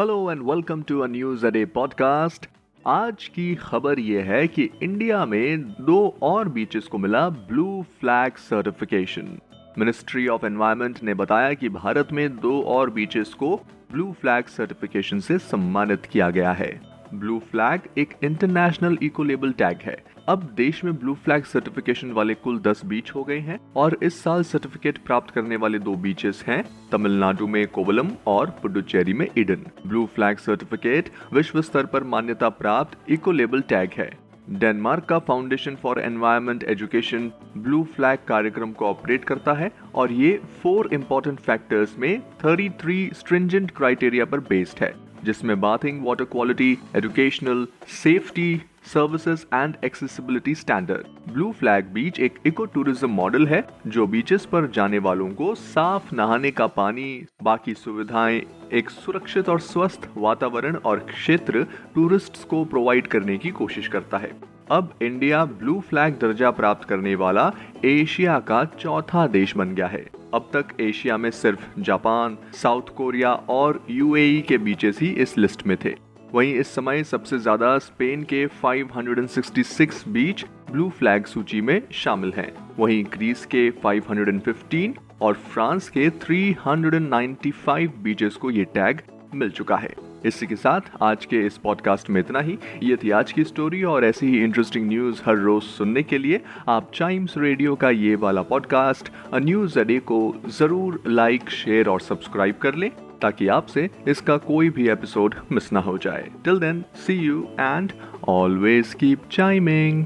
Hello and welcome to a news a day podcast आज की खबर यह है कि इंडिया में दो और बीचेस को मिला blue flag certification ministry of environment ने बताया कि भारत में दो और बीचेस को ब्लू फ्लैग सर्टिफिकेशन से सम्मानित किया गया है। ब्लू फ्लैग एक इंटरनेशनल इको लेबल टैग है। अब देश में ब्लू फ्लैग सर्टिफिकेशन वाले कुल 10 बीच हो गए हैं और इस साल सर्टिफिकेट प्राप्त करने वाले दो बीचेस हैं, तमिलनाडु में कोवलम और पुडुचेरी में इडन। ब्लू फ्लैग सर्टिफिकेट विश्व स्तर पर मान्यता प्राप्त इको लेबल टैग है। डेनमार्क का foundation for environment education blue flag कार्यक्रम को ऑपरेट करता है और ये फोर इंपॉर्टेंट फैक्टर्स में 33 स्ट्रिंजेंट क्राइटेरिया पर बेस्ड है। जिसमें bathing water quality educational safety services and accessibility standard blue flag beach एक इको टूरिज़्म मॉडल है, जो बीचेस पर जाने वालों को साफ़ नहाने का पानी, बाकी सुविधाएँ, एक सुरक्षित और स्वस्थ वातावरण और क्षेत्र टूरिस्ट्स को प्रोवाइड करने की कोशिश करता है। अब इंडिया ब्लू फ्लैग दर्जा प्राप्त करने वाला एशिया का चौथा देश बन गया है। अब तक एशिया में सिर्फ़ जापान, साउथ कोरिया और यूएई के बीचेस ही इस लिस्ट में थे। वहीं इस समय सबसे ज़्यादा स्पेन के 566 बीच ब्लू फ्लैग सूची में शामिल हैं। वहीं ग्रीस के 515 और फ्रांस के 395 बीचेस को ये टैग मिल चुका है। इसी के साथ आज के इस पॉडकास्ट में इतना ही। ये थी आज की स्टोरी और ऐसी ही इंटरेस्टिंग न्यूज़ हर रोज सुनने के लिए आप चाइम्स रेडियो का ये वाला पॉडकास्ट न्यूज़ अडे को ज़रूर लाइक शेयर और सब्सक्राइब कर लें ताकि आपसे इसका कोई भी एपिसोड मिस ना हो जाए। Till then see you and always keep chiming